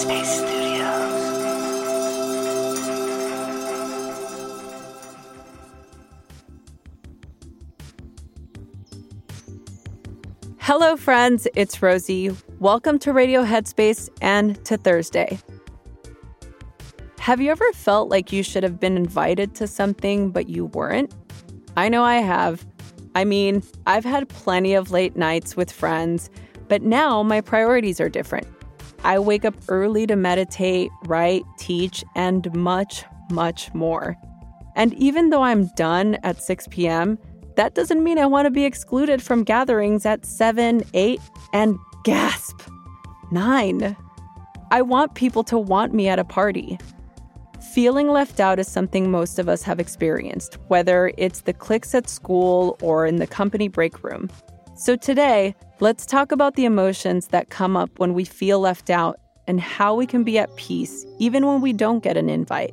Headspace Studios. Hello, friends. It's Rosie. Welcome to Radio Headspace and to Thursday. Have you ever felt like you should have been invited to something, but you weren't? I know I have. I mean, I've had plenty of late nights with friends, but now my priorities are different. I wake up early to meditate, write, teach, and much, much more. And even though I'm done at 6 p.m., that doesn't mean I want to be excluded from gatherings at 7, 8, and gasp, 9. I want people to want me at a party. Feeling left out is something most of us have experienced, whether it's the cliques at school or in the company break room. So today, let's talk about the emotions that come up when we feel left out and how we can be at peace even when we don't get an invite.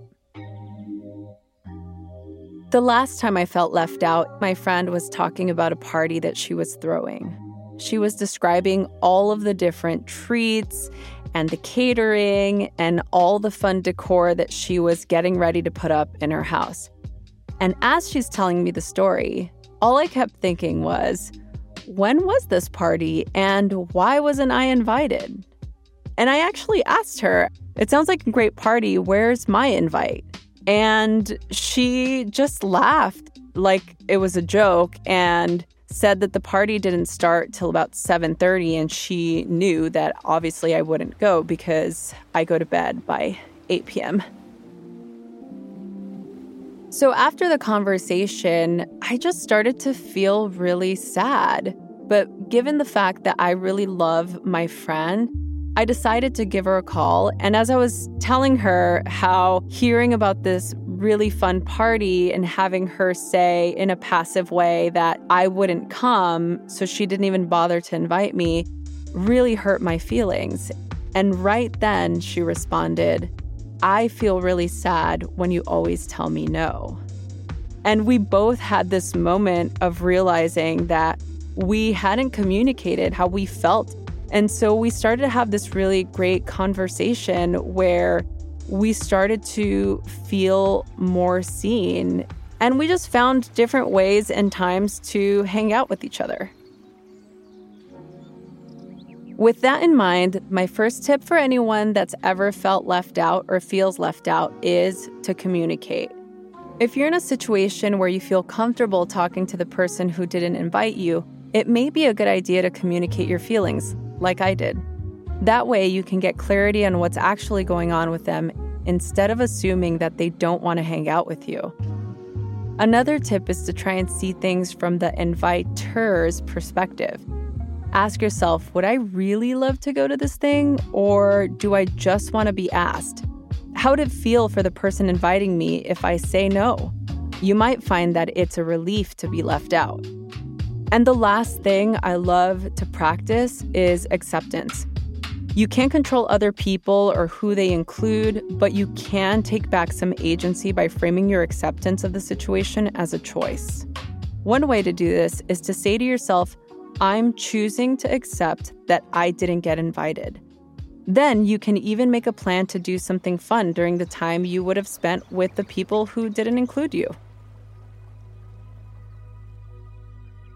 The last time I felt left out, my friend was talking about a party that she was throwing. She was describing all of the different treats and the catering and all the fun decor that she was getting ready to put up in her house. And as she's telling me the story, all I kept thinking was, when was this party and why wasn't I invited? And I actually asked her, it sounds like a great party. Where's my invite? And she just laughed like it was a joke and said that the party didn't start till about 7:30 and she knew that obviously I wouldn't go because I go to bed by 8 p.m. So after the conversation, I just started to feel really sad. But given the fact that I really love my friend, I decided to give her a call. And as I was telling her how hearing about this really fun party and having her say in a passive way that I wouldn't come, so she didn't even bother to invite me, really hurt my feelings. And right then she responded, I feel really sad when you always tell me no. And we both had this moment of realizing that we hadn't communicated how we felt and so we started to have this really great conversation where we started to feel more seen. And we just found different ways and times to hang out with each other. With that in mind, my first tip for anyone that's ever felt left out or feels left out is to communicate. If you're in a situation where you feel comfortable talking to the person who didn't invite you, it may be a good idea to communicate your feelings, like I did. That way, you can get clarity on what's actually going on with them instead of assuming that they don't want to hang out with you. Another tip is to try and see things from the inviter's perspective. Ask yourself, would I really love to go to this thing, or do I just want to be asked? How would it feel for the person inviting me if I say no? You might find that it's a relief to be left out. And the last thing I love to practice is acceptance. You can't control other people or who they include, but you can take back some agency by framing your acceptance of the situation as a choice. One way to do this is to say to yourself, I'm choosing to accept that I didn't get invited. Then you can even make a plan to do something fun during the time you would have spent with the people who didn't include you.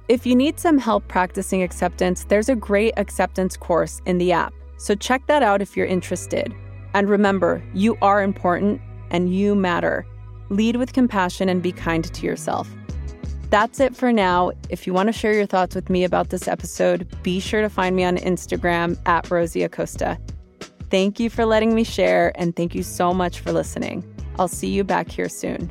If you need some help practicing acceptance, there's a great acceptance course in the app. So check that out if you're interested. And remember, you are important and you matter. Lead with compassion and be kind to yourself. That's it for now. If you want to share your thoughts with me about this episode, be sure to find me on Instagram at Rosie Acosta. Thank you for letting me share, and thank you so much for listening. I'll see you back here soon.